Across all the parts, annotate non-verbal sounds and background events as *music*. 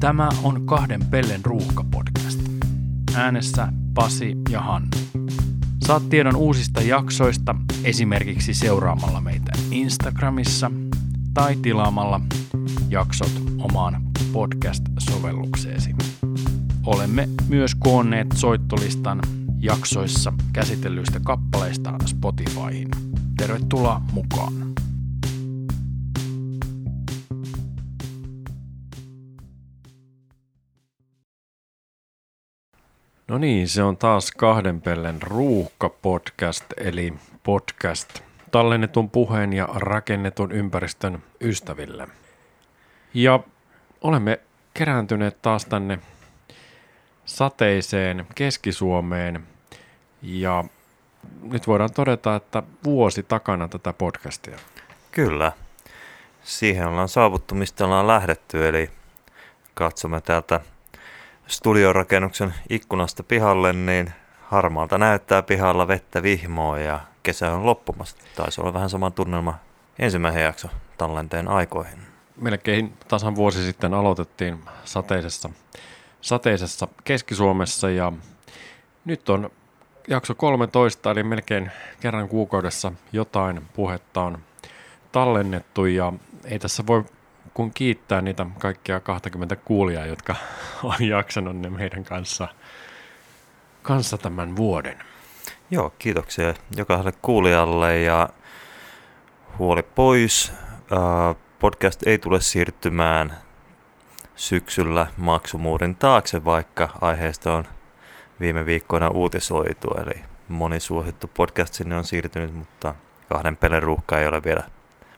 Tämä on kahden pellen ruuhka-podcast. Äänessä Pasi ja Hannu. Saat tiedon uusista jaksoista esimerkiksi seuraamalla meitä Instagramissa tai tilaamalla jaksot omaan podcast-sovellukseesi. Olemme myös koonneet soittolistan jaksoissa käsitellyistä kappaleista Spotifyhin. Tervetuloa mukaan! No niin, se on taas kahden pellen ruuhka-podcast, eli podcast tallennetun puheen ja rakennetun ympäristön ystäville. Ja olemme kerääntyneet taas tänne sateiseen Keski-Suomeen ja nyt voidaan todeta, että vuosi takana tätä podcastia. Kyllä. Siihen ollaan saavuttu, mistä ollaan lähdetty, eli katsomme täältä studiorakennuksen ikkunasta pihalle, niin harmaalta näyttää pihalla vettä vihmoa ja kesä on loppumassa. Taisi olla vähän sama tunnelma ensimmäisen jakso tallenteen aikoihin. Melkein tasan vuosi sitten aloitettiin sateisessa, sateisessa Keski-Suomessa ja nyt on jakso 13, eli melkein kerran kuukaudessa jotain puhetta on tallennettu ja ei tässä voi kun kiittää niitä kaikkia 20 kuulijaa, jotka *laughs* on jaksanut ne meidän kanssa, kanssa tämän vuoden. Joo, kiitoksia jokaiselle kuulijalle ja huoli pois. Podcast ei tule siirtymään syksyllä maksumuurin taakse, vaikka aiheesta on viime viikkoina uutisoitu, eli moni suosittu podcast sinne on siirtynyt, mutta kahden pelin ruuhka ei ole vielä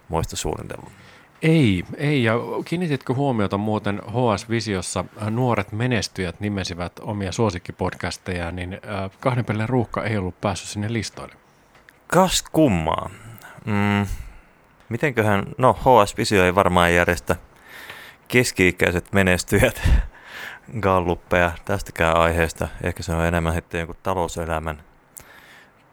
muista suunnitelmaa. Ei, ei. Ja kiinnititkö huomiota muuten HS-visiossa nuoret menestyjät nimesivät omia suosikkipodcasteja, niin äh, kahden pelin ruuhka ei ollut päässyt sinne listoille. Kas kummaa. Mm, mitenköhän, no HS-visio ei varmaan järjestä keski-ikäiset menestyjät *laughs* galluppeja tästäkään aiheesta. Ehkä se on enemmän sitten joku talouselämän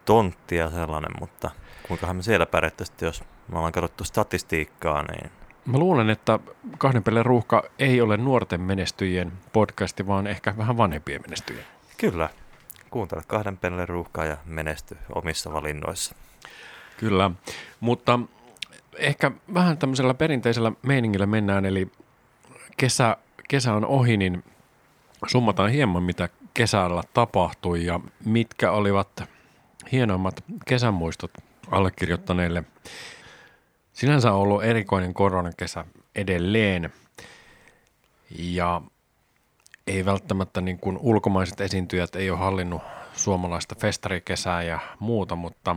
tonttia sellainen, mutta kuinkahan me siellä pärjättäisiin, jos me ollaan katsottu statistiikkaa, niin Mä luulen, että kahden pelin ruuhka ei ole nuorten menestyjien podcasti, vaan ehkä vähän vanhempien menestyjien. Kyllä. Kuuntele kahden pelin ruuhkaa ja menesty omissa valinnoissa. Kyllä, mutta ehkä vähän tämmöisellä perinteisellä meiningillä mennään, eli kesä, kesä on ohi, niin summataan hieman, mitä kesällä tapahtui ja mitkä olivat hienoimmat kesämuistot allekirjoittaneille Sinänsä on ollut erikoinen koronakesä edelleen. Ja ei välttämättä niin kuin ulkomaiset esiintyjät ei ole hallinnut suomalaista festarikesää ja muuta, mutta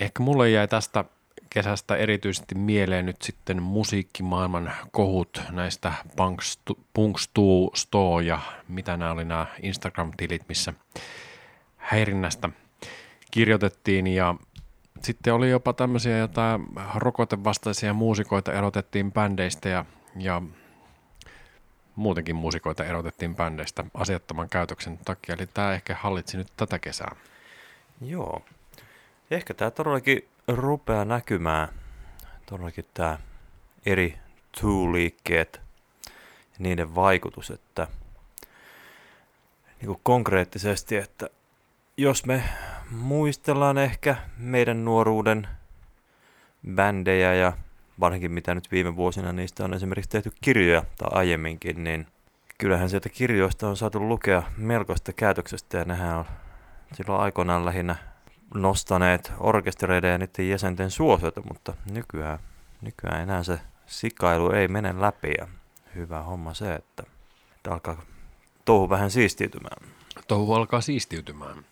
ehkä mulle jäi tästä kesästä erityisesti mieleen nyt sitten musiikkimaailman kohut näistä Punkstu, Sto ja mitä nämä oli nämä Instagram-tilit, missä häirinnästä kirjoitettiin. Ja sitten oli jopa tämmöisiä jotain rokotevastaisia muusikoita erotettiin bändeistä ja, ja muutenkin muusikoita erotettiin bändeistä asiattoman käytöksen takia. Eli tämä ehkä hallitsi nyt tätä kesää. Joo. Ehkä tämä todellakin rupeaa näkymään, todellakin tämä eri tool-liikkeet ja niiden vaikutus, että niin kuin konkreettisesti, että jos me muistellaan ehkä meidän nuoruuden bändejä ja varsinkin mitä nyt viime vuosina niistä on esimerkiksi tehty kirjoja tai aiemminkin, niin kyllähän sieltä kirjoista on saatu lukea melkoista käytöksestä ja nehän on silloin aikoinaan lähinnä nostaneet orkestereiden ja niiden jäsenten suosiota, mutta nykyään, nykyään enää se sikailu ei mene läpi ja hyvä homma se, että, että alkaa touhu vähän siistiytymään. Touhu alkaa siistiytymään.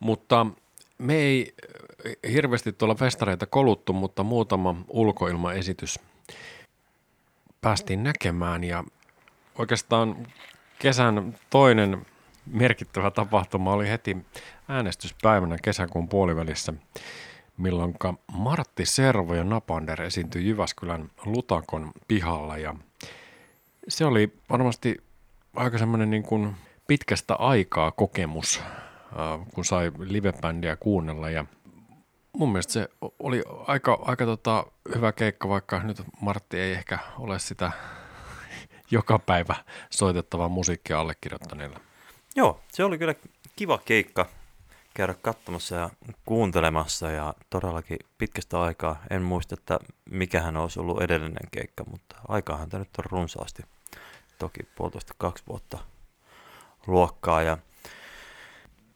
Mutta me ei hirveästi tuolla festareita koluttu, mutta muutama ulkoilmaesitys päästiin näkemään. Ja oikeastaan kesän toinen merkittävä tapahtuma oli heti äänestyspäivänä kesäkuun puolivälissä, milloin Martti Servo ja Napander esiintyi Jyväskylän Lutakon pihalla. Ja se oli varmasti aika semmoinen niin kuin pitkästä aikaa kokemus kun sai livebändiä kuunnella ja mun mielestä se oli aika, aika tota hyvä keikka, vaikka nyt Martti ei ehkä ole sitä *laughs* joka päivä soitettavaa musiikkia allekirjoittaneella. Joo, se oli kyllä kiva keikka käydä katsomassa ja kuuntelemassa ja todellakin pitkästä aikaa. En muista, että mikähän olisi ollut edellinen keikka, mutta aikaahan tämä nyt on runsaasti. Toki puolitoista kaksi vuotta luokkaa ja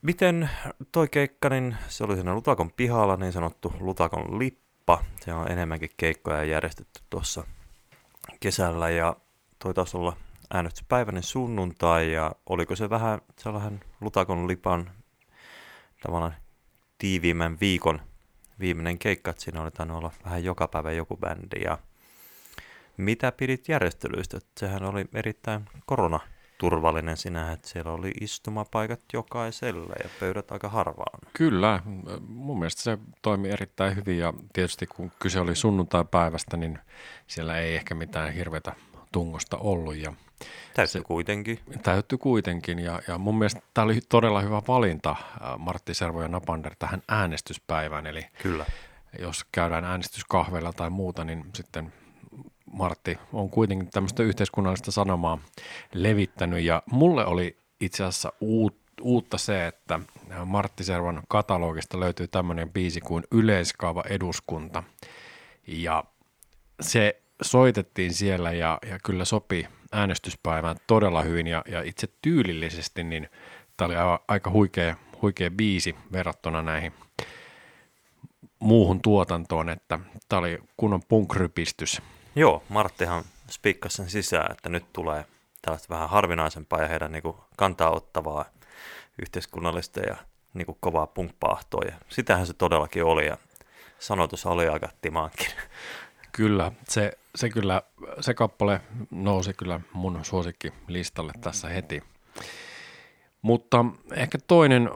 Miten toi keikka, niin se oli siinä Lutakon pihalla, niin sanottu Lutakon lippa. Se on enemmänkin keikkoja järjestetty tuossa kesällä ja toi taas olla äänestyspäiväinen sunnuntai ja oliko se vähän sellainen Lutakon lipan tavallaan tiiviimmän viikon viimeinen keikka, että siinä oli tainnut olla vähän joka päivä joku bändi ja mitä pidit järjestelyistä? Sehän oli erittäin korona turvallinen sinä, että siellä oli istumapaikat jokaiselle ja pöydät aika harvaan. Kyllä, mun mielestä se toimi erittäin hyvin ja tietysti kun kyse oli sunnuntai-päivästä, niin siellä ei ehkä mitään hirveätä tungosta ollut. Ja täytty kuitenkin. Täytty kuitenkin ja, ja mun mielestä tämä oli todella hyvä valinta Martti Servo ja Napander tähän äänestyspäivään. Eli Kyllä. jos käydään äänestyskahveilla tai muuta, niin sitten Martti on kuitenkin tämmöistä yhteiskunnallista sanomaa levittänyt ja mulle oli itse asiassa uut, uutta se, että Martti Servan katalogista löytyy tämmöinen biisi kuin Yleiskaava eduskunta. Ja se soitettiin siellä ja, ja kyllä sopi äänestyspäivään todella hyvin ja, ja itse tyylillisesti, niin tämä oli aika huikea, huikea biisi verrattuna näihin muuhun tuotantoon, että tämä oli kunnon punkrypistys Joo, Marttihan spikkasi sen sisään, että nyt tulee tällaista vähän harvinaisempaa ja heidän niin kuin, kantaa ottavaa yhteiskunnallista ja niin kuin, kovaa punkpaahtoa. Ja sitähän se todellakin oli ja sanotus oli aika timankin. Kyllä, se, se kyllä, se kappale nousi kyllä mun suosikki listalle tässä heti. Mutta ehkä toinen,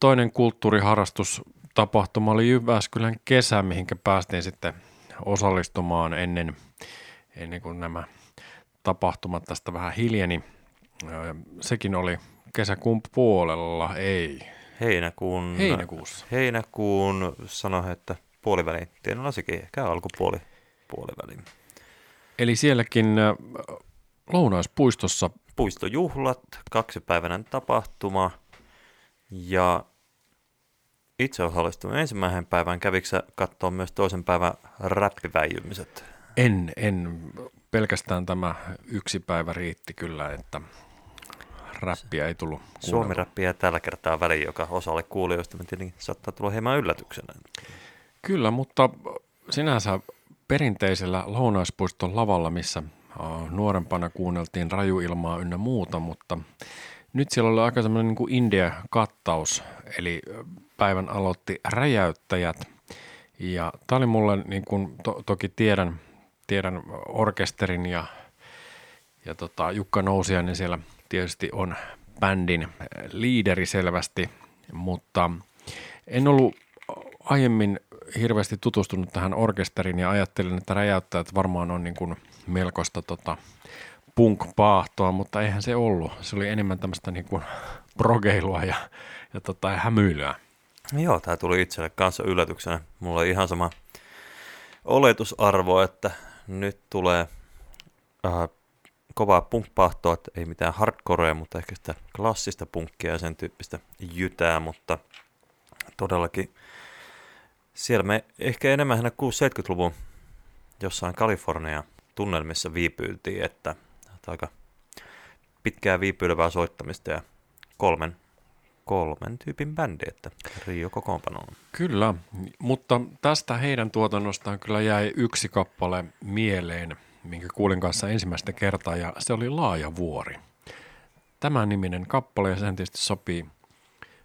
toinen kulttuuriharrastus tapahtuma oli Jyväskylän kesä, mihinkä päästiin sitten osallistumaan ennen, ennen kuin nämä tapahtumat tästä vähän hiljeni. Sekin oli kesäkuun puolella, ei. Heinäkuun, Heinäkuussa. Heinäkuun sano, että puoliväli. Tiedän sekin ehkä alkupuoli puoliväli. Eli sielläkin Lounaispuistossa. Puistojuhlat, kaksipäiväinen tapahtuma ja itse osallistuin ensimmäisen päivän. Kävikö katsoa myös toisen päivän räppiväijymiset? En, en. Pelkästään tämä yksi päivä riitti kyllä, että räppiä ei tullut Suomi räppiä tällä kertaa väliin, joka osalle kuulijoista tietenkin saattaa tulla hieman yllätyksenä. Kyllä, mutta sinänsä perinteisellä lounaispuiston lavalla, missä nuorempana kuunneltiin rajuilmaa ynnä muuta, mutta nyt siellä oli aika semmoinen niin India-kattaus, eli päivän aloitti Räjäyttäjät. Ja tämä oli mulle, niin kuin to, toki tiedän, tiedän orkesterin ja, ja tota, Jukka Nousiainen siellä tietysti on bändin liideri selvästi, mutta en ollut aiemmin hirveästi tutustunut tähän orkesteriin ja ajattelin, että räjäyttäjät varmaan on niin kuin melkoista tota, punk-paahtoa, mutta eihän se ollut. Se oli enemmän tämmöistä niin kuin progeilua ja, ja tota, hämyilyä. Joo, tämä tuli itselle kanssa yllätyksenä. Mulla oli ihan sama oletusarvo, että nyt tulee äh, kovaa punkpahtoa, että ei mitään hardcorea, mutta ehkä sitä klassista punkkia ja sen tyyppistä jytää, mutta todellakin siellä me ehkä enemmän 6-70-luvun jossain Kalifornia tunnelmissa viipyiltiin, että aika pitkää viipyilevää soittamista ja kolmen kolmen tyypin bändi, että Rio kokoonpano Kyllä, mutta tästä heidän tuotannostaan kyllä jäi yksi kappale mieleen, minkä kuulin kanssa ensimmäistä kertaa, ja se oli Laaja vuori. Tämä niminen kappale, ja sen tietysti sopii,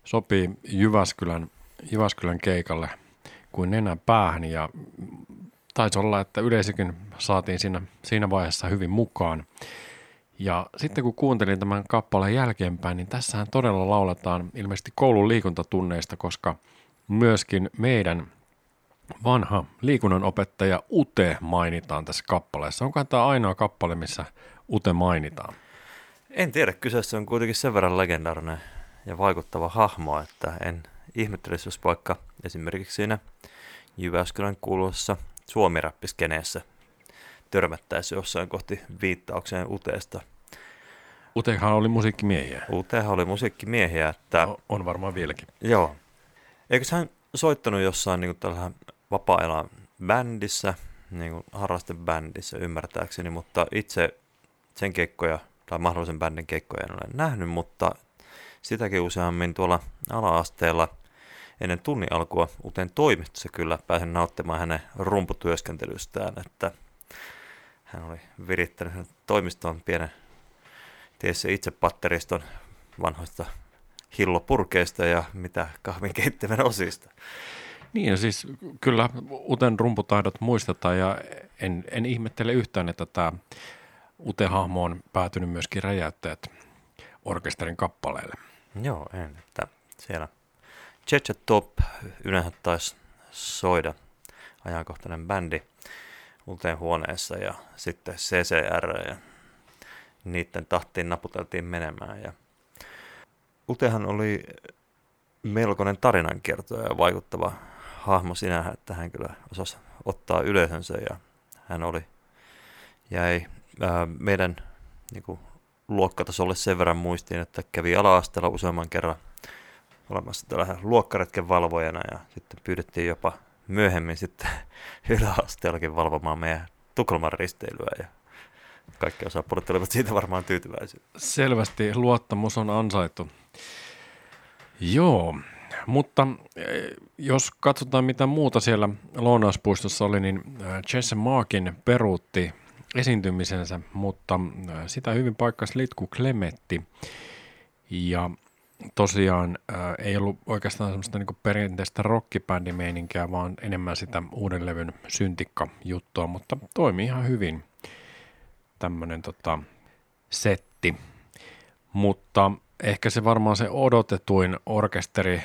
sopii Jyväskylän, Jyväskylän keikalle kuin nenän päähän, ja taisi olla, että yleisökin saatiin siinä, siinä vaiheessa hyvin mukaan. Ja sitten kun kuuntelin tämän kappaleen jälkeenpäin, niin tässähän todella lauletaan ilmeisesti koulun liikuntatunneista, koska myöskin meidän vanha liikunnan opettaja Ute mainitaan tässä kappaleessa. Onko tämä ainoa kappale, missä Ute mainitaan? En tiedä, kyseessä on kuitenkin sen verran legendaarinen ja vaikuttava hahmo, että en ihmettelisi, jos vaikka esimerkiksi siinä Jyväskylän kuuluessa suomiräppiskeneessä törmättäisi jossain kohti viittaukseen uteesta. Utehan oli musiikkimiehiä. Utehan oli musiikkimiehiä, että... No, on varmaan vieläkin. Joo. Eikö hän soittanut jossain niin tällä vapaa-ajan bändissä, niin kuin harrastebändissä ymmärtääkseni, mutta itse sen keikkoja tai mahdollisen bändin keikkoja en ole nähnyt, mutta sitäkin useammin tuolla ala-asteella ennen tunnin alkua uteen toimistossa kyllä pääsen nauttimaan hänen rumputyöskentelystään, että hän oli virittänyt toimistoon pienen teissä itse patteriston vanhoista hillopurkeista ja mitä kahvinkeittimen osista. Niin, ja siis kyllä Uten rumputaidot muistetaan ja en, en ihmettele yhtään, että tämä Ute-hahmo on päätynyt myöskin räjäyttäjät orkesterin kappaleelle. Joo, en, että siellä Checha Top yleensä taisi soida ajankohtainen bändi Uteen huoneessa ja sitten CCR ja niiden tahtiin naputeltiin menemään. Ja Utehan oli melkoinen tarinankertoja ja vaikuttava hahmo sinä, että hän kyllä osasi ottaa yleisönsä ja hän oli, jäi ää, meidän niin kuin, luokkatasolle sen verran muistiin, että kävi ala-asteella useamman kerran olemassa tällä luokkaretken valvojana ja sitten pyydettiin jopa myöhemmin sitten *laughs* yläasteellakin valvomaan meidän Tukholman risteilyä ja kaikki osapuolet olivat siitä varmaan tyytyväisiä. Selvästi luottamus on ansaittu. Joo, mutta eh, jos katsotaan mitä muuta siellä lounaaspuistossa oli, niin eh, Jesse Markin peruutti esiintymisensä, mutta eh, sitä hyvin paikkasi Litku Klemetti. Ja tosiaan ää, ei ollut oikeastaan semmoista niin perinteistä rockibändimeininkiä, vaan enemmän sitä uuden levyn syntikka-juttua, mutta toimi ihan hyvin tämmöinen tota, setti. Mutta ehkä se varmaan se odotetuin orkesteri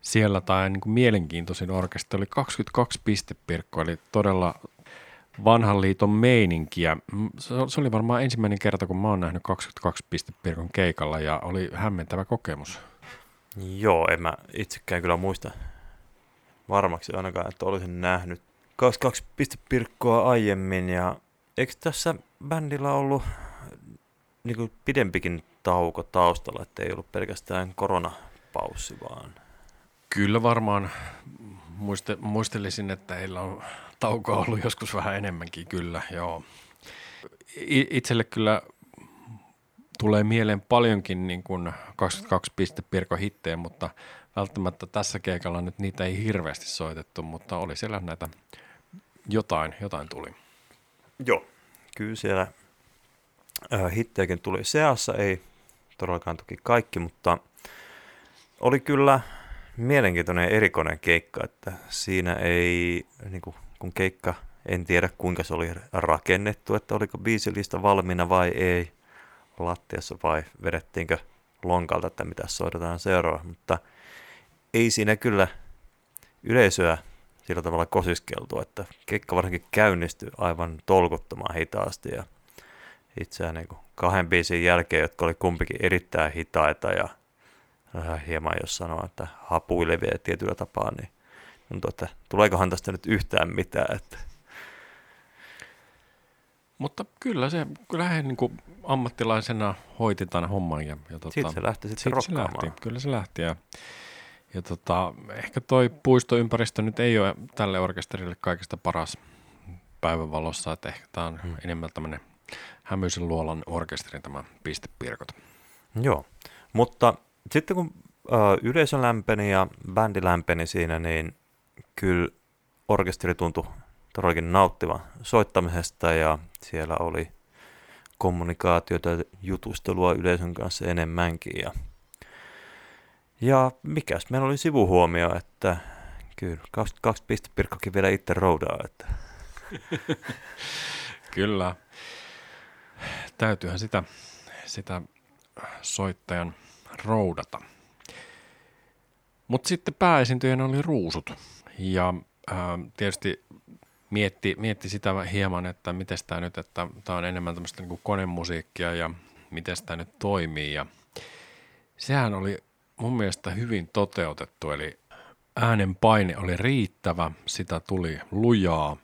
siellä tai niin kuin mielenkiintoisin orkesteri oli 22 pistepirkko, eli todella vanhan liiton meininkiä. Se oli varmaan ensimmäinen kerta, kun mä oon nähnyt 22 pistepirkon keikalla ja oli hämmentävä kokemus. Joo, en mä itsekään kyllä muista varmaksi ainakaan, että olisin nähnyt 22 pistepirkkoa aiemmin ja eikö tässä bändillä ollut niin kuin pidempikin tauko taustalla, että ei ollut pelkästään koronapaussi vaan? Kyllä varmaan muiste, muistelisin, että heillä on taukoa ollut joskus vähän enemmänkin, kyllä, joo. Itselle kyllä tulee mieleen paljonkin niin kuin 22 piste Pirko hittejä, mutta välttämättä tässä keikalla nyt niitä ei hirveästi soitettu, mutta oli siellä näitä jotain, jotain tuli. Joo, kyllä siellä äh, hittejäkin tuli seassa, ei todellakaan toki kaikki, mutta oli kyllä mielenkiintoinen erikoinen keikka, että siinä ei, niin kuin, kun keikka, en tiedä kuinka se oli rakennettu, että oliko biisilista valmiina vai ei lattiassa vai vedettiinkö lonkalta, että mitä soitetaan seuraava, mutta ei siinä kyllä yleisöä sillä tavalla kosiskeltu, että keikka varsinkin käynnistyi aivan tolkuttoman hitaasti ja itseään niin kahden biisin jälkeen, jotka oli kumpikin erittäin hitaita ja hieman jos sanoo, että hapuilevia tietyllä tapaa, niin tuntuu, että tuleekohan tästä nyt yhtään mitään. Että. Mutta kyllä se, kyllä he niin kuin ammattilaisena hoiti tämän homman. Ja, ja tota, sitten se lähti sitten se lähti, Kyllä se lähti ja, ja tota, ehkä toi puistoympäristö nyt ei ole tälle orkesterille kaikista paras päivänvalossa, että ehkä tämä on hmm. enemmän tämmöinen hämyisen luolan orkesteri tämä pistepirkot. Joo, mutta sitten kun ö, yleisö lämpeni ja bändi lämpeni siinä, niin kyllä orkesteri tuntui todellakin nauttivan soittamisesta ja siellä oli kommunikaatiota ja jutustelua yleisön kanssa enemmänkin. Ja, ja mikäs meillä oli sivuhuomio, että kyllä kaksi pistepirkkokin vielä itse roudaa. Että. *laughs* kyllä. Täytyyhän sitä, sitä soittajan roudata. Mutta sitten pääesiintyjänä oli ruusut. Ja äh, tietysti mietti, mietti sitä hieman, että miten tämä nyt, että tämä on enemmän tämmöistä niin konemusiikkia ja miten tämä nyt toimii. Ja sehän oli mun mielestä hyvin toteutettu, eli äänen paine oli riittävä, sitä tuli lujaa.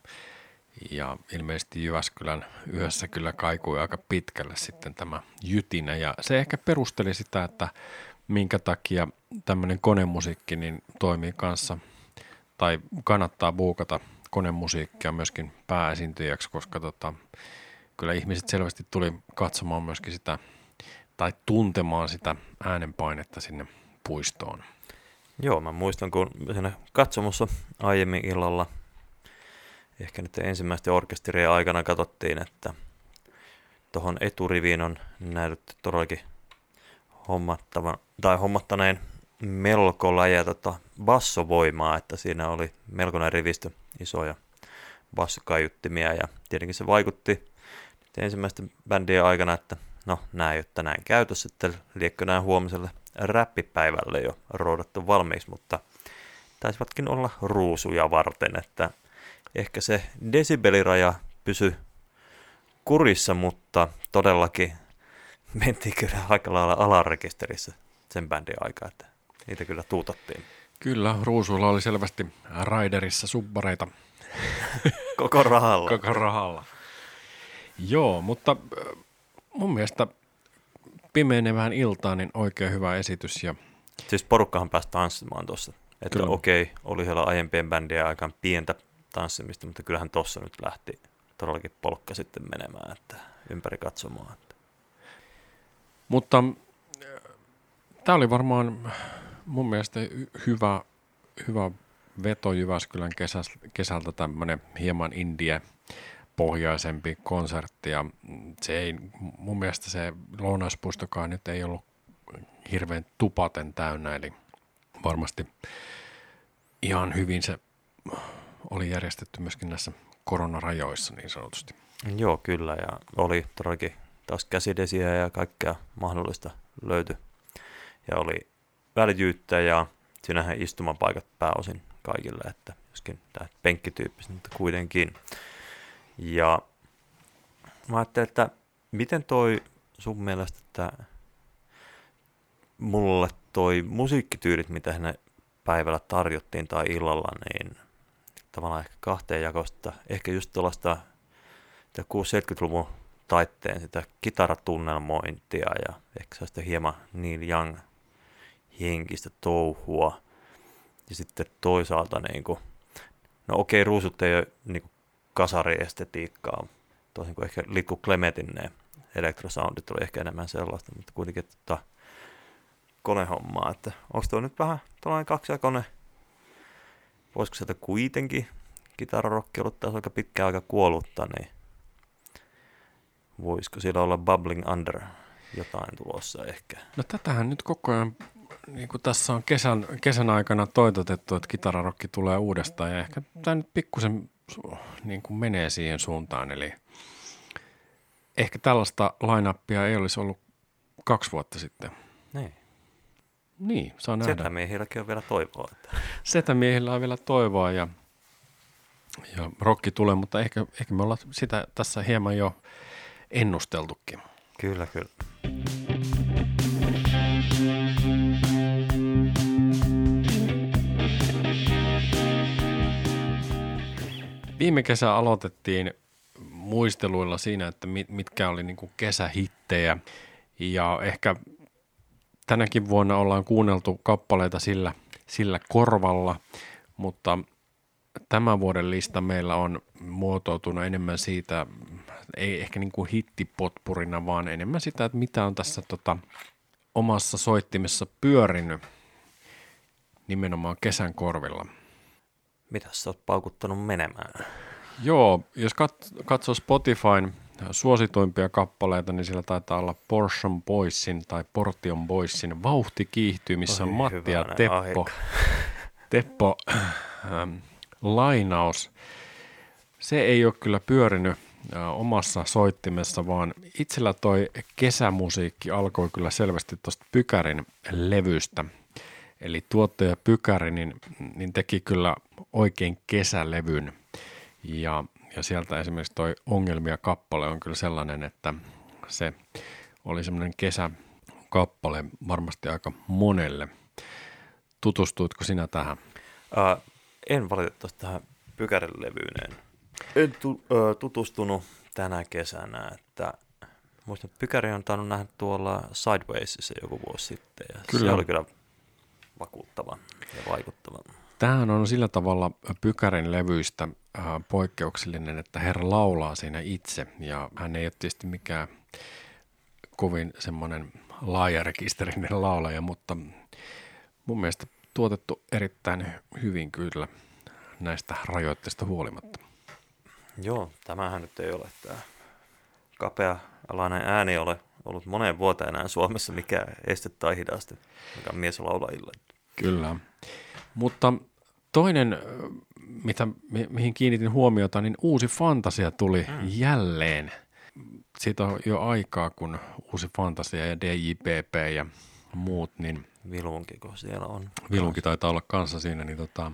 Ja ilmeisesti Jyväskylän yössä kyllä kaikui aika pitkälle sitten tämä jytinä. Ja se ehkä perusteli sitä, että minkä takia tämmöinen konemusiikki niin toimii kanssa tai kannattaa buukata konemusiikkia myöskin pääesiintyjäksi, koska tota, kyllä ihmiset selvästi tuli katsomaan myöskin sitä tai tuntemaan sitä äänenpainetta sinne puistoon. Joo, mä muistan, kun siinä katsomussa aiemmin illalla, ehkä nyt ensimmäisten orkesterien aikana katsottiin, että tuohon eturiviin on näytetty todellakin hommattavan, tai hommattaneen melko läjä tota bassovoimaa, että siinä oli melkoinen rivistö isoja bassokaiuttimia ja tietenkin se vaikutti ensimmäisten bändien aikana, että no nämä ei ole tänään käytössä, että liekkö nämä huomiselle räppipäivälle jo roodattu valmiiksi, mutta taisivatkin olla ruusuja varten, että ehkä se desibeliraja pysy kurissa, mutta todellakin mentiin kyllä aika lailla alarekisterissä sen bändin aikaa, että niitä kyllä tuutattiin. Kyllä, ruusuilla oli selvästi Raiderissa subbareita. *laughs* Koko rahalla. Koko rahalla. Joo, mutta äh, mun mielestä pimenevään iltaan niin oikein hyvä esitys. Ja... Siis porukkahan pääsi tanssimaan tuossa. Että Kyllä. okei, oli siellä aiempien bändien aikaan pientä tanssimista, mutta kyllähän tuossa nyt lähti todellakin polkka sitten menemään että ympäri katsomaan. Että. Mutta äh, tämä oli varmaan mun mielestä hyvä, hyvä veto Jyväskylän kesältä tämmöinen hieman indie pohjaisempi konsertti ja se ei, mun mielestä se lounaspuistokaan nyt ei ollut hirveän tupaten täynnä, eli varmasti ihan hyvin se oli järjestetty myöskin näissä koronarajoissa niin sanotusti. Joo, kyllä, ja oli todellakin taas käsidesiä ja kaikkea mahdollista löyty. Ja oli väljyyttä ja siinähän istumapaikat pääosin kaikille, että joskin tämä penkkityyppistä, mutta kuitenkin. Ja mä ajattelin, että miten toi sun mielestä, että mulle toi musiikkityylit, mitä hän päivällä tarjottiin tai illalla, niin tavallaan ehkä kahteen jakosta, ehkä just tuollaista 60-70-luvun taitteen sitä kitaratunnelmointia ja ehkä sellaista hieman Neil Young henkistä touhua. Ja sitten toisaalta niin kuin, no okei, ruusut ei ole niin kuin kasariestetiikkaa, toisin kuin ehkä Likku Klemetin ne elektrosoundit oli ehkä enemmän sellaista, mutta kuitenkin tota, konehommaa, että onko tuo nyt vähän tällainen kaksijakoinen, voisiko sieltä kuitenkin kitararokki ollut taas aika pitkä aika kuollutta, niin voisiko siellä olla Bubbling Under jotain tulossa ehkä? No tätähän nyt koko ajan, niin kuin tässä on kesän, kesän aikana toitotettu, että kitararokki tulee uudestaan ja ehkä tämä nyt pikkusen niin kuin menee siihen suuntaan. Eli ehkä tällaista lainappia ei olisi ollut kaksi vuotta sitten. Niin. Niin, saa nähdä. Setämiehilläkin on vielä toivoa. Että. Setämiehillä on vielä toivoa ja, ja rokki tulee, mutta ehkä, ehkä me ollaan sitä tässä hieman jo ennusteltukin. Kyllä, kyllä. Viime kesä aloitettiin muisteluilla siinä, että mitkä oli niin kuin kesähittejä. Ja ehkä tänäkin vuonna ollaan kuunneltu kappaleita sillä, sillä korvalla, mutta tämän vuoden lista meillä on muotoutunut enemmän siitä, ei ehkä niin kuin hittipotpurina, vaan enemmän sitä, että mitä on tässä tota, omassa soittimessa pyörinyt nimenomaan kesän korvilla – mitä sä oot paukuttanut menemään? Joo, jos kat- katsoo Spotifyn suosituimpia kappaleita, niin siellä taitaa olla Portion Boysin tai Portion Boysin Vauhti kiihtyy, missä on Matti ja Teppo, Teppo ähm, lainaus. Se ei ole kyllä pyörinyt äh, omassa soittimessa, vaan itsellä toi kesämusiikki alkoi kyllä selvästi tuosta Pykärin levystä. Eli tuottaja Pykäri niin, niin teki kyllä oikein kesälevyn. Ja, ja sieltä esimerkiksi toi Ongelmia kappale on kyllä sellainen, että se oli semmoinen kesäkappale varmasti aika monelle – Tutustuitko sinä tähän? Uh, en valitettavasti tähän Pykärin levyyn. En, tu, uh, tutustunut tänä kesänä, että muistan, että Pykäri on tainnut nähdä tuolla Sidewaysissa joku vuosi sitten. Ja Kyllä. Se oli kyllä vakuuttava ja vaikuttava. Tämähän on sillä tavalla Pykärin levyistä äh, poikkeuksellinen, että herra laulaa siinä itse ja hän ei ole tietysti mikään kovin semmoinen laajarekisterinen *laughs* laulaja, mutta mun mielestä tuotettu erittäin hyvin kyllä näistä rajoitteista huolimatta. Joo, tämähän nyt ei ole tämä kapea-alainen ääni ole ollut moneen vuoteen enää Suomessa, mikä este tai hidaste, mikä on mies laulajille. Kyllä. Mutta toinen, mitä, mi- mihin kiinnitin huomiota, niin uusi fantasia tuli mm. jälleen. Siitä on jo aikaa, kun uusi fantasia ja DJPP ja muut, niin Vilunkin, kun siellä on. Vilunkin taitaa olla kanssa siinä, niin tota,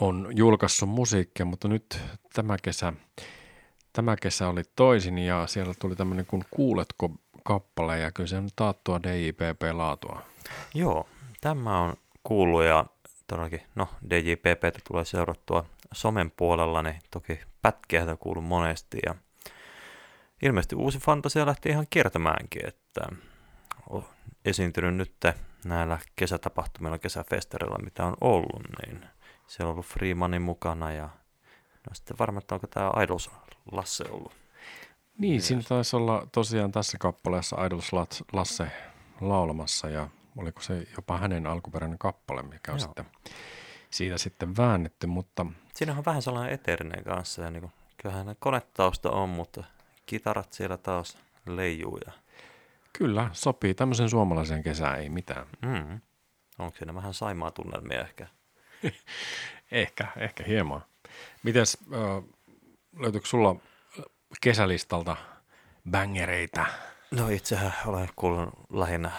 on julkaissut musiikkia, mutta nyt tämä kesä, tämä kesä oli toisin ja siellä tuli tämmöinen kuin Kuuletko kappale ja kyllä se on taattua DJPP-laatua. Joo, tämä on kuullut ja todellakin, no DJPPtä tulee seurattua somen puolella, niin toki pätkiä kuuluu monesti ja ilmeisesti uusi fantasia lähti ihan kiertämäänkin, että on esiintynyt nyt näillä kesätapahtumilla, kesäfestareilla, mitä on ollut, niin siellä on ollut Freemanin mukana ja no sitten varmaan, että onko tämä Idols Lasse ollut. Niin, siinä taisi olla tosiaan tässä kappaleessa Idols Lasse laulamassa ja oliko se jopa hänen alkuperäinen kappale, mikä on Joo. sitten siitä sitten väännetty, mutta Siinä on vähän sellainen eteerinen kanssa ja niin kuin, kyllähän ne konetausta on, mutta kitarat siellä taas leijuu ja kyllä sopii tämmöisen suomalaisen kesään, ei mitään. mm, onko siinä vähän saimaa tunnelmia ehkä. *laughs* Ehkä, ehkä hieman. Mites, löytyykö sulla kesälistalta bängereitä? No itsehän olen kuullut lähinnä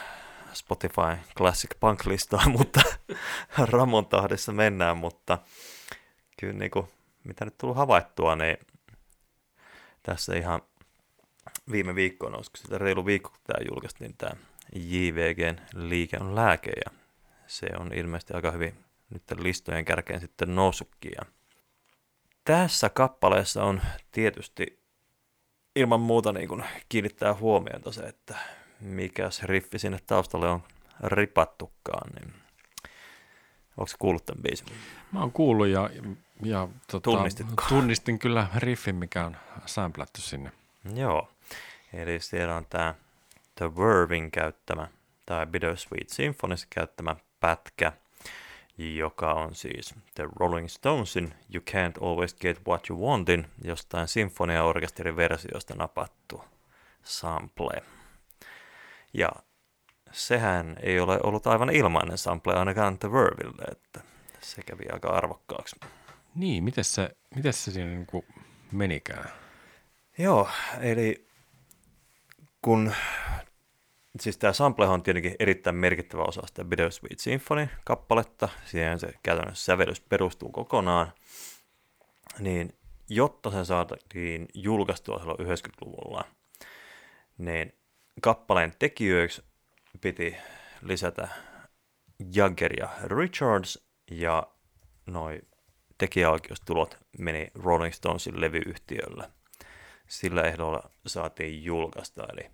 Spotify Classic Punk-listaa, *laughs* mutta Ramon tahdissa mennään, mutta kyllä niin kuin, mitä nyt tullut havaittua, niin tässä ihan viime viikkoina, olisiko sitä reilu viikko, kun tämä julkaistiin, tämä JVGn liike on lääke, ja se on ilmeisesti aika hyvin nyt listojen kärkeen sitten noussutkin. Tässä kappaleessa on tietysti ilman muuta niin kuin kiinnittää huomiota se, että mikäs riffi sinne taustalle on ripattukaan, niin onko kuullut tämän biisin? Mä oon kuullut ja, ja tota, Tunnistitko? tunnistin kyllä riffin, mikä on samplätty sinne. Joo, eli siellä on tämä The Vervin käyttämä, tai Bittersweet Symphonissa käyttämä pätkä, joka on siis The Rolling Stonesin You Can't Always Get What You Wantin jostain sinfoniaorkesterin versiosta napattu sample. Ja sehän ei ole ollut aivan ilmainen sample ainakaan The Verville, että se kävi aika arvokkaaksi. Niin, miten se, miten se siinä niin kuin menikään? Joo, eli kun, siis tämä sample on tietenkin erittäin merkittävä osa sitä Bittersweet Symphony-kappaletta, siihen se käytännössä sävellys perustuu kokonaan, niin jotta se saatiin julkaistua silloin 90-luvulla, niin kappaleen tekijöiksi piti lisätä Jagger ja Richards, ja noi tekijäoikeustulot meni Rolling Stonesin levyyhtiölle. Sillä ehdolla saatiin julkaista, eli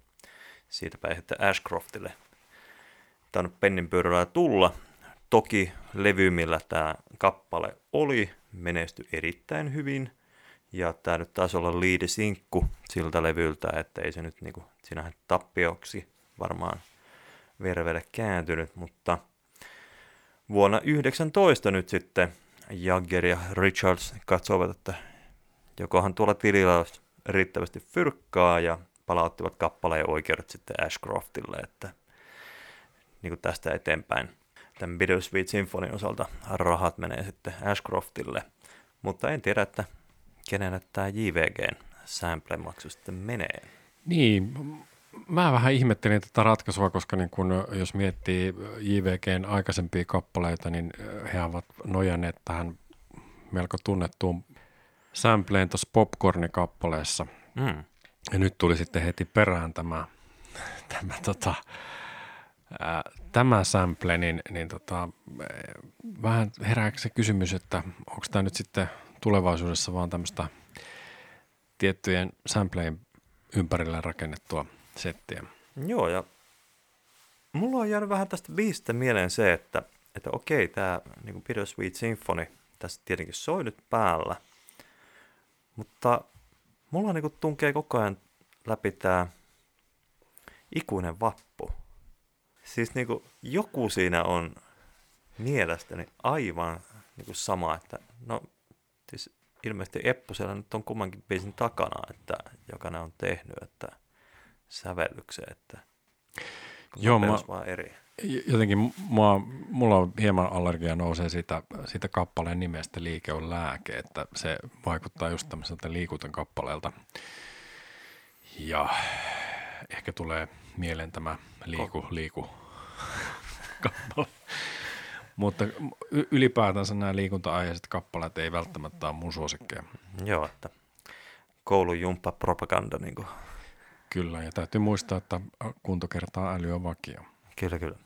siitäpä sitten Ashcroftille tainnut pennin pyörällä tulla. Toki levy, millä tämä kappale oli, menestyi erittäin hyvin, ja tämä nyt taisi olla liidisinkku siltä levyltä, että ei se nyt niinku, sinähän tappioksi varmaan vervelle kääntynyt, mutta vuonna 19 nyt sitten Jagger ja Richards katsoivat, että jokohan tuolla tilillä olisi riittävästi fyrkkaa ja palauttivat kappaleen oikeudet sitten Ashcroftille, että niin kuin tästä eteenpäin tämän Bittersweet Symphony osalta rahat menee sitten Ashcroftille, mutta en tiedä, että kenelle tämä JVGn sample-maksu sitten menee. Niin, mä vähän ihmettelin tätä ratkaisua, koska niin kun, jos miettii JVGn aikaisempia kappaleita, niin he ovat nojanneet tähän melko tunnettuun sampleen tuossa Popcorni-kappaleessa. Mm. Ja nyt tuli sitten heti perään tämä, tämä tota, ää, tämä sample, niin, niin tota, vähän herääkö se kysymys, että onko tämä nyt sitten tulevaisuudessa vaan tämmöistä tiettyjen samplejen ympärille rakennettua settiä. Joo, ja mulla on jäänyt vähän tästä biisistä mieleen se, että, että okei, tämä niin Bittersweet Symphony tässä tietenkin soi nyt päällä, mutta mulla niin tunkee koko ajan läpi tämä ikuinen vappu. Siis niin kuin, joku siinä on mielestäni aivan niin kuin sama, että no siis ilmeisesti Eppu siellä nyt on kummankin biisin takana, että joka ne on tehnyt, että sävellykseen, että Joo, mä, vaan eri. Jotenkin mua, mulla on hieman allergia nousee siitä, siitä kappaleen nimestä Liike on lääke, että se vaikuttaa just tämmöiseltä liikutan kappaleelta. Ja ehkä tulee mieleen tämä liiku, liiku *laughs* kappale. Mutta ylipäätänsä nämä liikunta-aiheiset kappaleet ei välttämättä ole mun suosikkeja. Joo, että koulujumppa propaganda. Niin kuin. Kyllä, ja täytyy muistaa, että kunto kertaa äly on vakio. Kyllä, kyllä.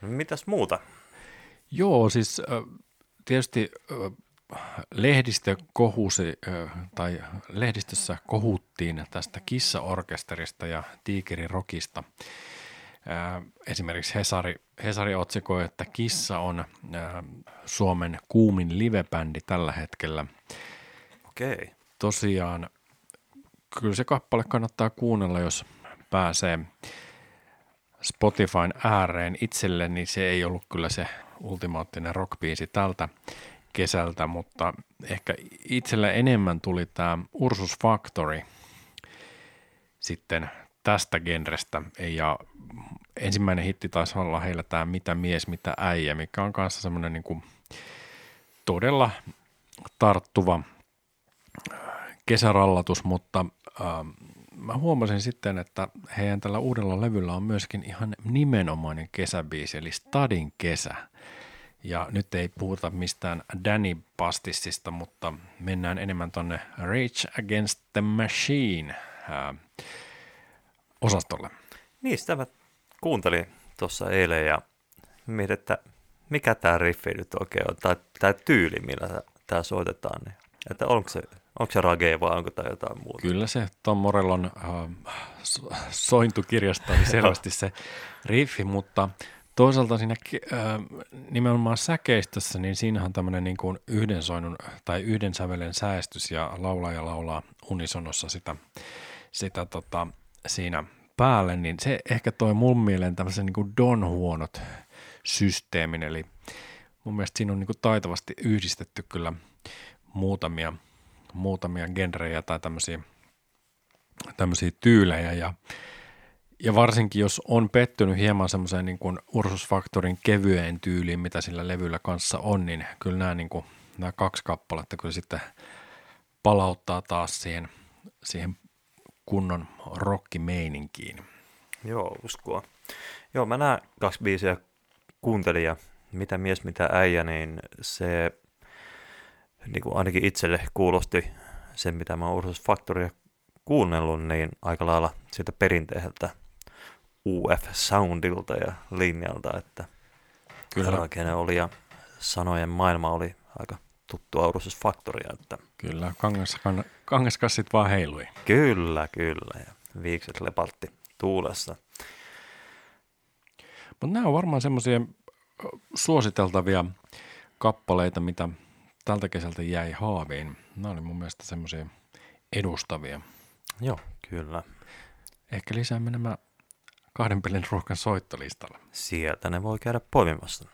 Mitäs muuta? Joo, siis tietysti lehdistö kohusi, tai lehdistössä kohuttiin tästä kissaorkesterista ja tiikerirokista. Esimerkiksi Hesari, Hesari otsikoi, että Kissa on Suomen kuumin livebändi tällä hetkellä. Okei. Tosiaan, kyllä se kappale kannattaa kuunnella, jos pääsee Spotifyn ääreen itselle, niin se ei ollut kyllä se ultimaattinen rockbiisi tältä kesältä, mutta ehkä itselle enemmän tuli tämä Ursus Factory sitten tästä genrestä. Ja ensimmäinen hitti taisi olla heillä tämä Mitä mies, mitä äijä, mikä on kanssa semmoinen niin kuin todella tarttuva kesärallatus, mutta äh, mä huomasin sitten, että heidän tällä uudella levyllä on myöskin ihan nimenomainen kesäbiisi, eli Stadin kesä. Ja nyt ei puhuta mistään Danny Pastissista, mutta mennään enemmän tonne Rage Against the Machine ää, osastolle. Niistä mä kuuntelin tuossa eilen ja mietin, että mikä tämä riffi nyt oikein on, tai tämä tyyli, millä tämä soitetaan. Niin, että onko se, onko se rage vai onko tämä jotain muuta? Kyllä se Tom Morellon äh, sointukirjasta oli selvästi se riffi, mutta toisaalta siinä äh, nimenomaan säkeistössä, niin siinähän tämmöinen niin kuin yhden soinun tai yhden sävelen säästys ja laulaja laulaa unisonossa sitä, sitä tota, siinä päälle, niin se ehkä toi mun mieleen tämmöisen niin kuin Don huonot systeemin, eli mun mielestä siinä on niin kuin taitavasti yhdistetty kyllä muutamia, muutamia genrejä tai tämmöisiä, tämmöisiä tyylejä ja, ja varsinkin jos on pettynyt hieman semmoiseen niin kuin Ursus Factorin kevyeen tyyliin, mitä sillä levyllä kanssa on, niin kyllä nämä, niin kuin, nämä kaksi kappaletta kyllä sitten palauttaa taas siihen, siihen kunnon rockimeininkiin. Joo, uskoa. Joo, mä nämä kaksi biisiä kuuntelin ja mitä mies, mitä äijä, niin se niin kuin ainakin itselle kuulosti sen, mitä mä oon Ursus Factoria kuunnellut, niin aika lailla sieltä perinteiseltä UF-soundilta ja linjalta, että Kyllä. oli ja sanojen maailma oli aika tuttu Ursus Factoria. Että Kyllä, kangas, kangaskassit vaan heilui. Kyllä, kyllä. Ja viikset lepaltti tuulessa. Mutta nämä on varmaan semmoisia suositeltavia kappaleita, mitä tältä kesältä jäi haaviin. Nämä oli mun mielestä semmoisia edustavia. Joo, kyllä. Ehkä lisäämme nämä kahden pelin ruokan soittolistalle. Sieltä ne voi käydä poimimassa.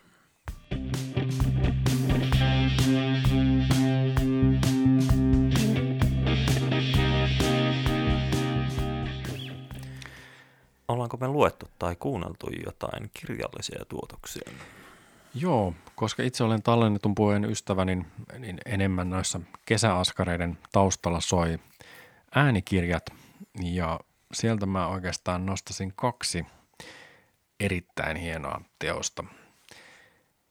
Ollaanko me luettu tai kuunneltu jotain kirjallisia tuotoksia? Joo, koska itse olen tallennetun puheen ystävä, niin, niin enemmän noissa kesäaskareiden taustalla soi äänikirjat ja sieltä mä oikeastaan nostasin kaksi erittäin hienoa teosta.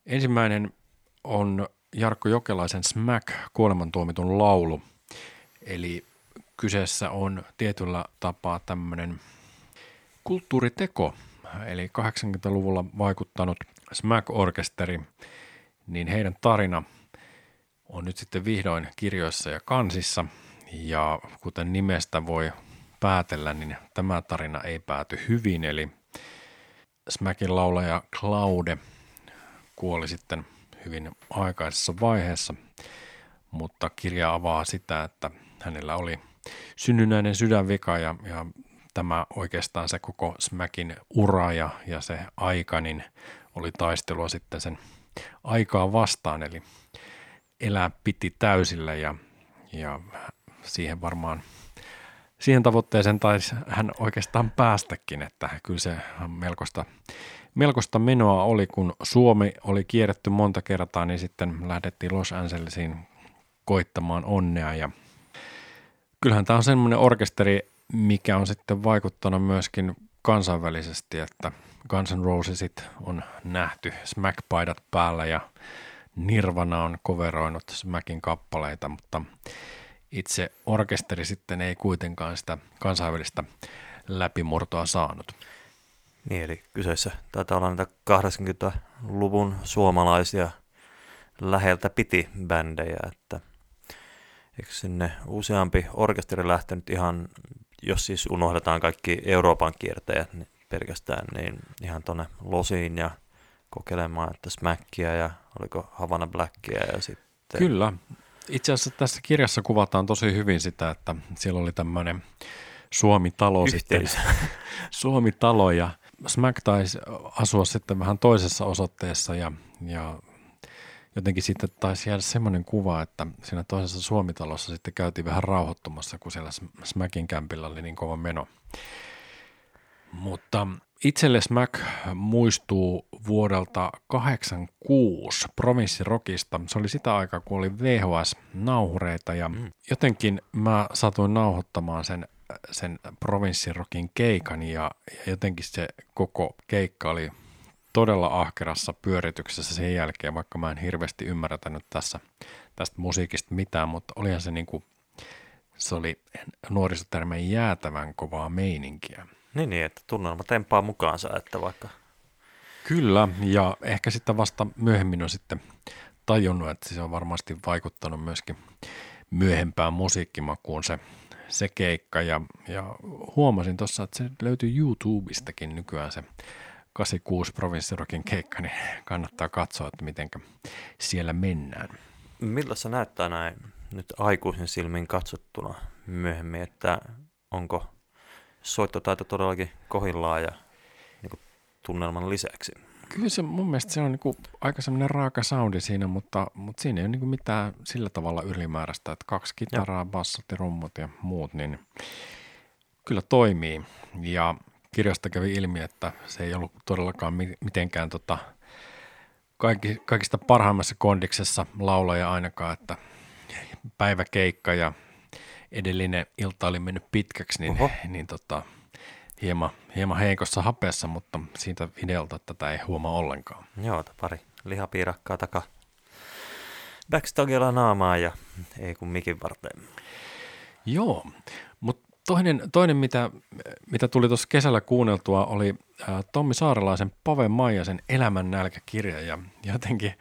Ensimmäinen on Jarkko Jokelaisen Smack kuolemantuomitun laulu. Eli kyseessä on tietyllä tapaa tämmöinen kulttuuriteko eli 80-luvulla vaikuttanut Smack-orkesteri, niin heidän tarina on nyt sitten vihdoin kirjoissa ja kansissa. Ja kuten nimestä voi päätellä, niin tämä tarina ei pääty hyvin, eli Smackin laulaja Claude kuoli sitten hyvin aikaisessa vaiheessa, mutta kirja avaa sitä, että hänellä oli synnynnäinen sydänvika ja, ja tämä oikeastaan se koko Smackin ura ja, ja se aika, niin oli taistelua sitten sen aikaa vastaan, eli elää piti täysillä ja, ja siihen varmaan siihen tavoitteeseen taisi hän oikeastaan päästäkin, että kyllä se melkoista, melkoista menoa oli, kun Suomi oli kierretty monta kertaa, niin sitten lähdettiin Los Angelesiin koittamaan onnea ja kyllähän tämä on semmoinen orkesteri, mikä on sitten vaikuttanut myöskin kansainvälisesti, että Guns N' Rosesit on nähty Smack-paidat päällä ja Nirvana on koveroinut Smackin kappaleita, mutta itse orkesteri sitten ei kuitenkaan sitä kansainvälistä läpimurtoa saanut. Niin, eli kyseessä taitaa olla näitä 80-luvun suomalaisia läheltä piti bändejä, että eikö sinne useampi orkesteri lähtenyt ihan, jos siis unohdetaan kaikki Euroopan kiertäjät niin pelkästään, niin ihan tuonne Losiin ja kokeilemaan, että Smackia ja oliko Havana Blackia ja sitten... Kyllä. Itse asiassa tässä kirjassa kuvataan tosi hyvin sitä, että siellä oli tämmöinen Suomi-talo sitten. *laughs* Suomi-talo ja Smack taisi asua sitten vähän toisessa osoitteessa ja, ja jotenkin sitten taisi jäädä semmoinen kuva, että siinä toisessa Suomitalossa sitten käytiin vähän rauhoittumassa, kun siellä Smackin kämpillä oli niin kova meno. Mutta itselle Smack muistuu vuodelta 86 provinssirokista. Se oli sitä aikaa, kun oli VHS-nauhureita ja mm. jotenkin mä satuin nauhoittamaan sen, sen provinssirokin keikan ja, ja jotenkin se koko keikka oli todella ahkerassa pyörityksessä sen jälkeen, vaikka mä en hirveästi ymmärtänyt tässä tästä musiikista mitään, mutta olihan se niin kuin, se oli nuorisotermeen jäätävän kovaa meininkiä. Niin, niin että tunnelma tempaa mukaansa, että vaikka... Kyllä, ja ehkä sitten vasta myöhemmin on sitten tajunnut, että se on varmasti vaikuttanut myöskin myöhempään musiikkimakuun se, se keikka, ja, ja huomasin tuossa, että se löytyy YouTubestakin nykyään se 86 provinssirokin keikka, niin kannattaa katsoa, että miten siellä mennään. Miltä se näyttää näin nyt aikuisen silmin katsottuna myöhemmin, että onko soittotaito todellakin kohillaan ja niin kuin tunnelman lisäksi. Kyllä se mun mielestä se on niin kuin aika semmoinen raaka soundi siinä, mutta, mutta siinä ei ole niin kuin mitään sillä tavalla ylimääräistä, että kaksi kitaraa, bassot ja rummut ja muut, niin kyllä toimii. Ja kirjasta kävi ilmi, että se ei ollut todellakaan mitenkään tota, kaikki, kaikista parhaimmassa kondiksessa laulaja ainakaan, että päiväkeikka ja edellinen ilta oli mennyt pitkäksi, niin, niin tota, hieman, hieman heikossa hapeessa, mutta siitä videolta tätä ei huomaa ollenkaan. Joo, pari lihapiirakkaa taka backstagella naamaa ja ei kun mikin varten. Joo, mutta toinen, toinen mitä, mitä tuli tuossa kesällä kuunneltua, oli Tommi Saarelaisen Pave Maijasen Elämän nälkäkirja ja jotenkin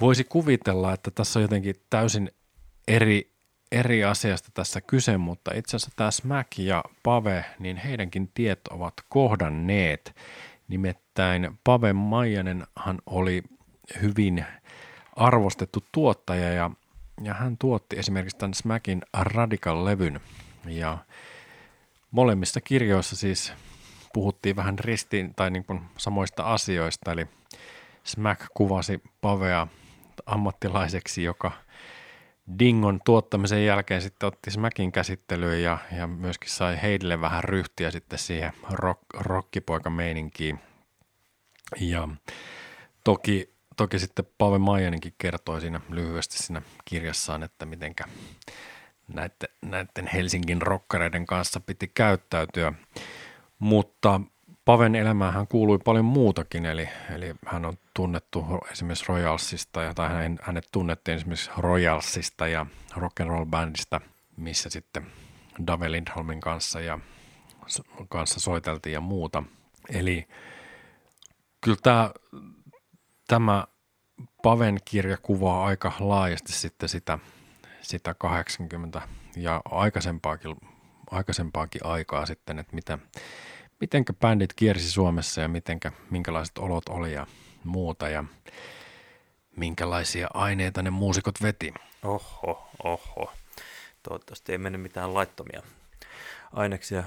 voisi kuvitella, että tässä on jotenkin täysin eri eri asiasta tässä kyse, mutta itse asiassa tämä Smack ja Pave, niin heidänkin tiet ovat kohdanneet. Nimittäin Pave Maijanenhan oli hyvin arvostettu tuottaja ja, ja hän tuotti esimerkiksi tämän Smackin Radical-levyn ja molemmissa kirjoissa siis puhuttiin vähän ristiin tai niin kuin samoista asioista, eli Smack kuvasi Pavea ammattilaiseksi, joka – Dingon tuottamisen jälkeen sitten otti Smackin käsittelyyn ja, ja myöskin sai Heidille vähän ryhtiä sitten siihen rock, rockipoika-meininkiin. Ja toki, toki sitten Pave Maijaninkin kertoi siinä lyhyesti siinä kirjassaan, että mitenkä näiden, näiden Helsingin rokkareiden kanssa piti käyttäytyä. Mutta Paven elämään kuului paljon muutakin, eli, eli hän on tunnettu esimerkiksi Royalsista, ja, tai hänet, tunnettiin esimerkiksi Royalsista ja rock and roll bandista, missä sitten Dave Lindholmin kanssa, ja, kanssa soiteltiin ja muuta. Eli Kyllä tämä, tämä Paven kirja kuvaa aika laajasti sitten sitä, sitä 80 ja aikaisempaakin, aikaisempaakin aikaa sitten, että mitä, mitenkä bändit kiersi Suomessa ja mitenkä, minkälaiset olot oli ja muuta ja minkälaisia aineita ne muusikot veti. Oho, oho. Toivottavasti ei mennyt mitään laittomia aineksia.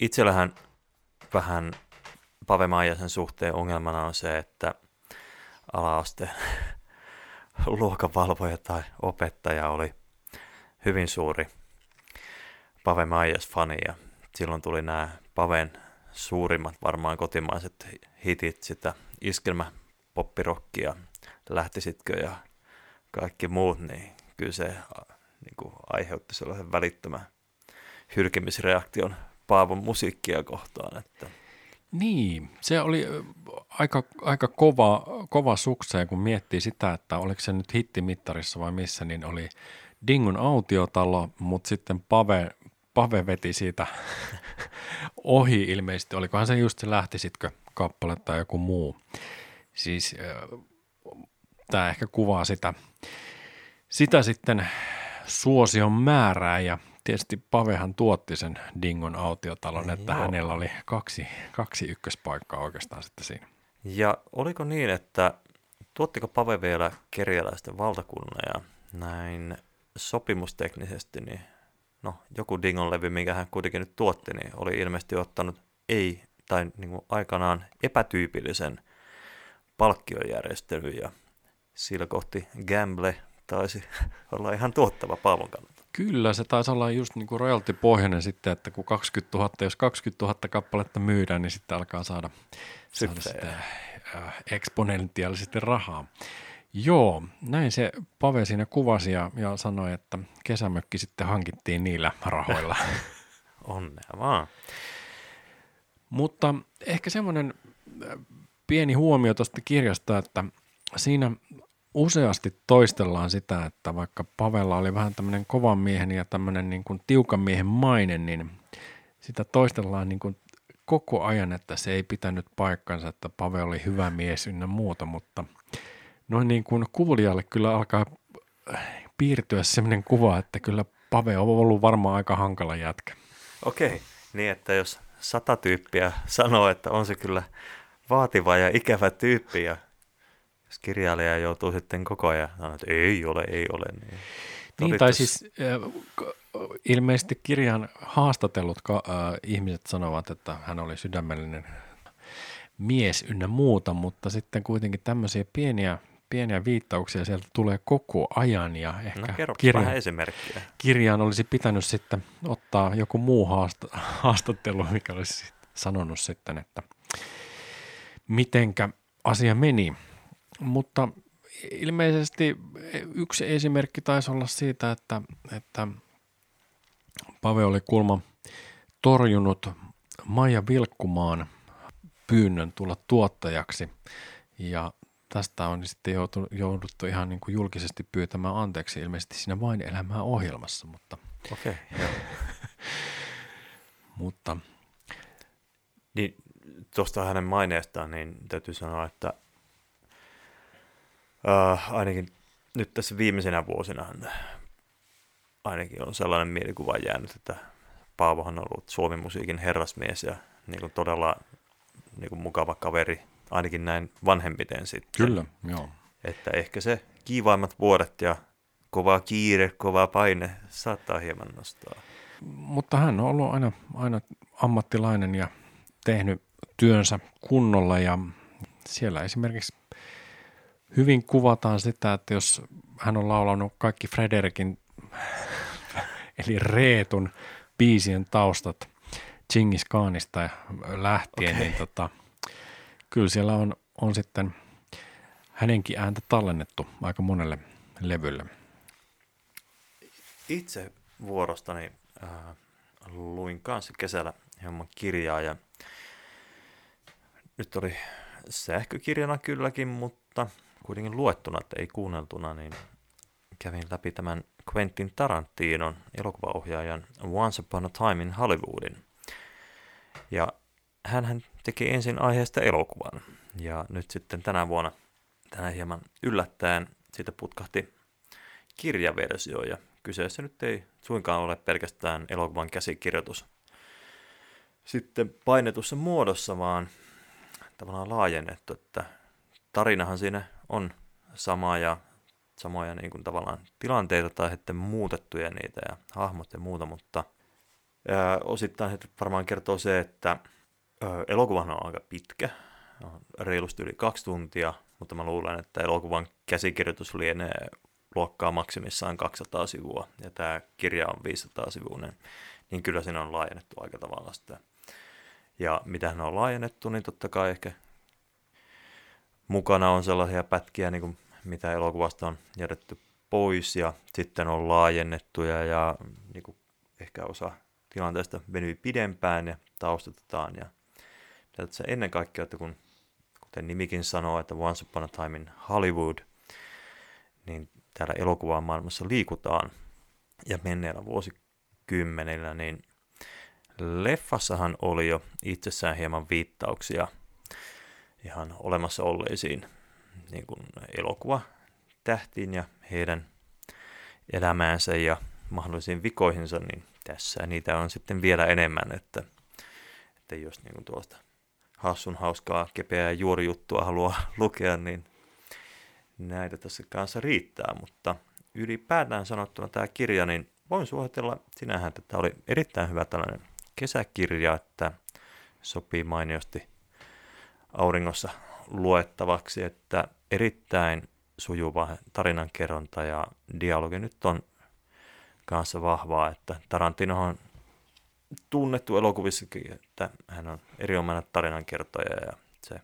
Itsellähän vähän Pave Maijasen suhteen ongelmana on se, että ala-aste *laughs* luokanvalvoja tai opettaja oli hyvin suuri Pave Maijas-fani ja silloin tuli nämä Paven suurimmat varmaan kotimaiset hitit, sitä iskelmäpoppirokkia, lähtisitkö ja kaikki muut, niin kyllä se niin kuin aiheutti sellaisen välittömän hylkemisreaktion Paavon musiikkia kohtaan. Että. Niin, se oli aika, aika kova, kova sukseen, kun miettii sitä, että oliko se nyt hittimittarissa vai missä, niin oli Dingun autiotalo, mutta sitten Pave, Pave veti siitä *laughs* ohi ilmeisesti. Olikohan se just se lähtisitkö kappale tai joku muu. Siis tämä ehkä kuvaa sitä, sitä sitten suosion määrää ja tietysti Pavehan tuotti sen Dingon autiotalon, että Joo. hänellä oli kaksi, kaksi ykköspaikkaa oikeastaan sitten siinä. Ja oliko niin, että tuottiko Pave vielä kerjäläisten valtakunnan ja näin sopimusteknisesti, niin no, joku Dingon levy, minkä hän kuitenkin nyt tuotti, niin oli ilmeisesti ottanut ei, tai niin kuin aikanaan epätyypillisen palkkiojärjestelyn ja sillä kohti Gamble taisi *laughs* olla ihan tuottava Paavon kannalta. Kyllä, se taisi olla just niin kuin royalty-pohjainen sitten, että kun 20 000, jos 20 000 kappaletta myydään, niin sitten alkaa saada, saada sitä äh, eksponentiaalisesti rahaa. Joo, näin se Pave siinä kuvasi ja, ja sanoi, että kesämökki sitten hankittiin niillä rahoilla. *laughs* Onnea vaan. Mutta ehkä semmoinen äh, pieni huomio tuosta kirjasta, että siinä useasti toistellaan sitä, että vaikka Pavella oli vähän tämmöinen kovan miehen ja tämmöinen niin kuin tiukan miehen maine, niin sitä toistellaan niin kuin koko ajan, että se ei pitänyt paikkansa, että Pave oli hyvä mies ynnä muuta, mutta noin niin kuin kuulijalle kyllä alkaa piirtyä sellainen kuva, että kyllä Pave on ollut varmaan aika hankala jätkä. Okei, niin että jos sata tyyppiä sanoo, että on se kyllä vaativa ja ikävä tyyppi ja jos kirjailija joutuu sitten koko ajan sanoa, että ei ole, ei ole. Niin, niin tai siis äh, ilmeisesti kirjan haastatellut äh, ihmiset sanovat, että hän oli sydämellinen mies ynnä muuta, mutta sitten kuitenkin tämmöisiä pieniä, pieniä viittauksia sieltä tulee koko ajan ja no, ehkä no, kirja, vähän esimerkkiä. kirjaan olisi pitänyt sitten ottaa joku muu haast- haastattelu, mikä olisi sanonut sitten, että mitenkä asia meni. Mutta ilmeisesti yksi esimerkki taisi olla siitä, että, että Pave oli kulma torjunut Maija Vilkkumaan pyynnön tulla tuottajaksi ja tästä on sitten jouduttu ihan niin kuin julkisesti pyytämään anteeksi ilmeisesti siinä Vain elämää ohjelmassa, mutta... Okei, okay, *laughs* mutta... Niin, tuosta hänen maineestaan, niin täytyy sanoa, että Uh, ainakin nyt tässä viimeisenä vuosina ainakin on sellainen mielikuva jäänyt, että Paavohan on ollut Suomen musiikin herrasmies ja niin kuin todella niin kuin mukava kaveri, ainakin näin vanhempiten sitten. Kyllä, joo. Että ehkä se kiivaimmat vuodet ja kova kiire, kova paine saattaa hieman nostaa. Mutta hän on ollut aina, aina ammattilainen ja tehnyt työnsä kunnolla ja siellä esimerkiksi hyvin kuvataan sitä, että jos hän on laulanut kaikki Frederikin, *laughs* eli Reetun biisien taustat Chingis Khanista lähtien, okay. niin tota, kyllä siellä on, on sitten hänenkin ääntä tallennettu aika monelle levylle. Itse vuorostani äh, luin kanssa kesällä hieman kirjaa ja nyt oli sähkökirjana kylläkin, mutta kuitenkin luettuna, että ei kuunneltuna, niin kävin läpi tämän Quentin Tarantinon elokuvaohjaajan Once Upon a Time in Hollywoodin. Ja hän teki ensin aiheesta elokuvan. Ja nyt sitten tänä vuonna, tänä hieman yllättäen, siitä putkahti kirjaversio ja kyseessä nyt ei suinkaan ole pelkästään elokuvan käsikirjoitus sitten painetussa muodossa, vaan tavallaan laajennettu, että tarinahan siinä on sama ja samoja niin kuin tavallaan tilanteita tai sitten muutettuja niitä ja hahmot ja muuta, mutta ää, osittain varmaan kertoo se, että ää, on aika pitkä, on reilusti yli kaksi tuntia, mutta mä luulen, että elokuvan käsikirjoitus lienee luokkaa maksimissaan 200 sivua, ja tämä kirja on 500 sivuinen, niin kyllä siinä on laajennettu aika tavalla sitä. Ja mitä ne on laajennettu, niin totta kai ehkä mukana on sellaisia pätkiä, niin kuin mitä elokuvasta on jätetty pois, ja sitten on laajennettuja, ja niin kuin ehkä osa tilanteesta venyy pidempään, ja taustatetaan, ja se ennen kaikkea, että kun, kuten nimikin sanoo, että Once Upon a Time in Hollywood, niin täällä elokuvan maailmassa liikutaan. Ja menneillä vuosikymmenillä, niin leffassahan oli jo itsessään hieman viittauksia ihan olemassa olleisiin niin kuin elokuva tähtiin ja heidän elämäänsä ja mahdollisiin vikoihinsa, niin tässä niitä on sitten vielä enemmän, että, että jos niin kuin tuosta hassun hauskaa kepeää juorijuttua haluaa *laughs* lukea, niin näitä tässä kanssa riittää, mutta ylipäätään sanottuna tämä kirja, niin voin suositella sinähän, että tämä oli erittäin hyvä tällainen kesäkirja, että sopii mainiosti auringossa luettavaksi, että erittäin sujuva tarinankerronta ja dialogi nyt on kanssa vahvaa, että Tarantino on tunnettu elokuvissakin, että hän on erinomainen tarinankertoja ja se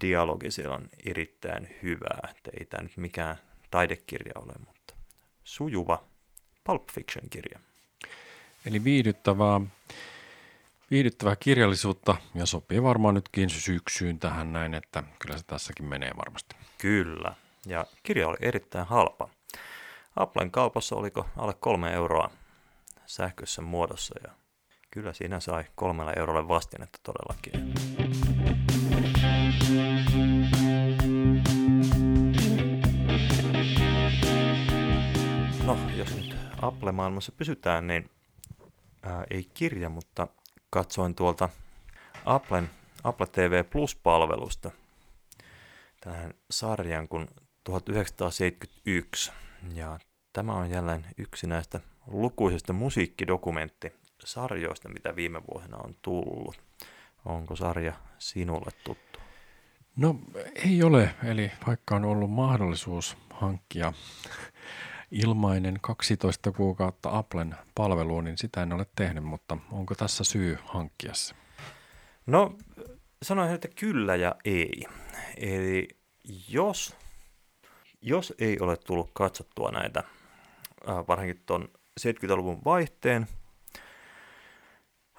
dialogi siellä on erittäin hyvää, että ei tämä nyt mikään taidekirja ole, mutta sujuva Pulp Fiction-kirja. Eli viihdyttävää, viihdyttävää kirjallisuutta ja sopii varmaan nytkin syksyyn tähän näin, että kyllä se tässäkin menee varmasti. Kyllä, ja kirja oli erittäin halpa. Applen kaupassa oliko alle kolme euroa sähköisessä muodossa ja kyllä siinä sai kolmella eurolle vastinetta todellakin. No, jos nyt Apple-maailmassa pysytään, niin ää, ei kirja, mutta katsoin tuolta Applen, Apple TV Plus-palvelusta tähän sarjan kuin 1971. Ja tämä on jälleen yksi näistä lukuisista musiikkidokumenttisarjoista, mitä viime vuosina on tullut. Onko sarja sinulle tuttu? No ei ole, eli vaikka on ollut mahdollisuus hankkia ilmainen 12 kuukautta Applen palveluun, niin sitä en ole tehnyt, mutta onko tässä syy hankkia se? No sanoin, että kyllä ja ei. Eli jos, jos ei ole tullut katsottua näitä, äh, varsinkin tuon 70-luvun vaihteen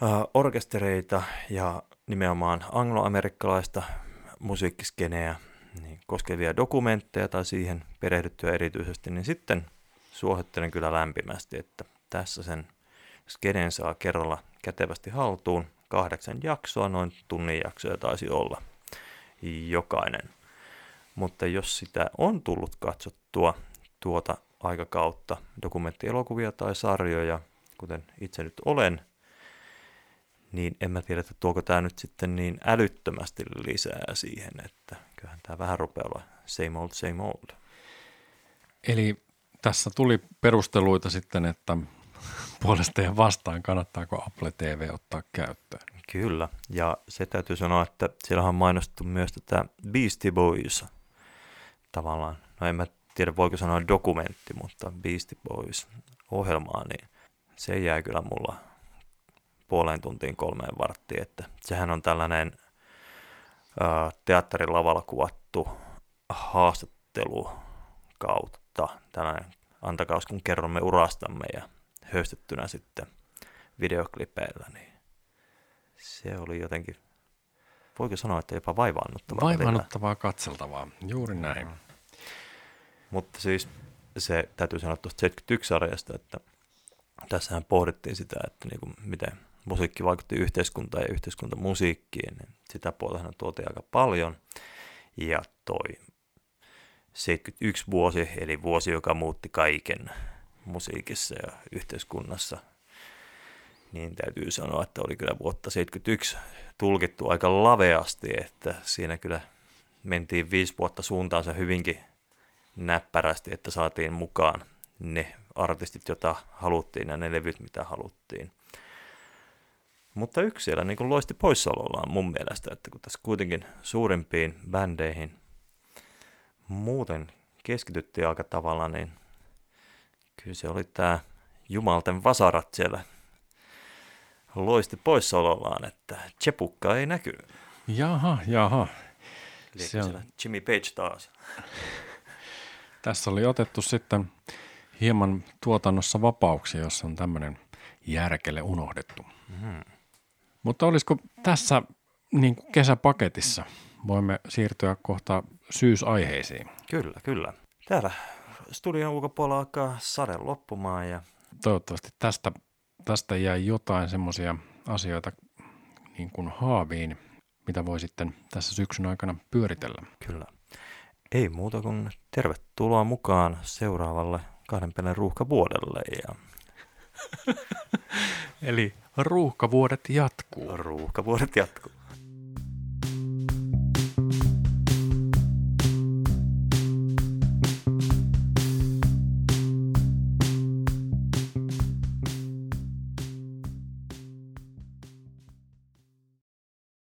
äh, orkestereita ja nimenomaan angloamerikkalaista musiikkiskeneä niin koskevia dokumentteja tai siihen perehdyttyä erityisesti, niin sitten suosittelen kyllä lämpimästi, että tässä sen skenen saa kerralla kätevästi haltuun. Kahdeksan jaksoa, noin tunnin jaksoja taisi olla jokainen. Mutta jos sitä on tullut katsottua tuota aikakautta, dokumenttielokuvia tai sarjoja, kuten itse nyt olen, niin en mä tiedä, että tuoko tämä nyt sitten niin älyttömästi lisää siihen, että kyllähän tämä vähän rupeaa olla same old, same old. Eli tässä tuli perusteluita sitten, että puolesta ja vastaan kannattaako Apple TV ottaa käyttöön. Kyllä, ja se täytyy sanoa, että siellä on mainostettu myös tätä Beastie Boys tavallaan, no en mä tiedä voiko sanoa dokumentti, mutta Beastie Boys ohjelmaa, niin se jää kyllä mulla puoleen tuntiin kolmeen varttiin, että sehän on tällainen ää, teatterilavalla kuvattu haastattelu kautta, tällainen antakaus kun kerromme urastamme ja höystettynä sitten videoklipeillä, niin se oli jotenkin, voiko sanoa, että jopa vaivaannuttavaa. Vaivaannuttavaa katseltavaa, juuri näin. Mm. Mutta siis se täytyy sanoa tuosta 71-sarjasta, että tässähän pohdittiin sitä, että niin kuin miten musiikki vaikutti yhteiskuntaan ja yhteiskuntamusiikkiin, niin sitä puolella tuotiin aika paljon. Ja toi 71 vuosi, eli vuosi, joka muutti kaiken musiikissa ja yhteiskunnassa, niin täytyy sanoa, että oli kyllä vuotta 71 tulkittu aika laveasti, että siinä kyllä mentiin viisi vuotta suuntaansa hyvinkin näppärästi, että saatiin mukaan ne artistit, joita haluttiin ja ne levyt, mitä haluttiin. Mutta yksi siellä niin loisti poissaolollaan mun mielestä, että kun tässä kuitenkin suurimpiin bändeihin muuten keskityttiin aika tavalla, niin kyllä se oli tämä Jumalten vasarat siellä loisti poissaolollaan, että Chepukka ei näkynyt. Jaha, jaha. Se on... Jimmy Page taas. *laughs* Tässä oli otettu sitten hieman tuotannossa vapauksia, jos on tämmöinen järkele unohdettu. Mm. Mutta olisiko tässä niin kuin kesäpaketissa, voimme siirtyä kohta syysaiheisiin. Kyllä, kyllä. Täällä studion ulkopuolella alkaa sade loppumaan. Ja... Toivottavasti tästä, tästä jäi jotain semmoisia asioita niin kuin haaviin, mitä voi sitten tässä syksyn aikana pyöritellä. Kyllä. Ei muuta kuin tervetuloa mukaan seuraavalle kahden pelin ruuhkavuodelle. Ja... *laughs* Eli ruuhkavuodet jatkuu. Ruuhkavuodet jatkuu.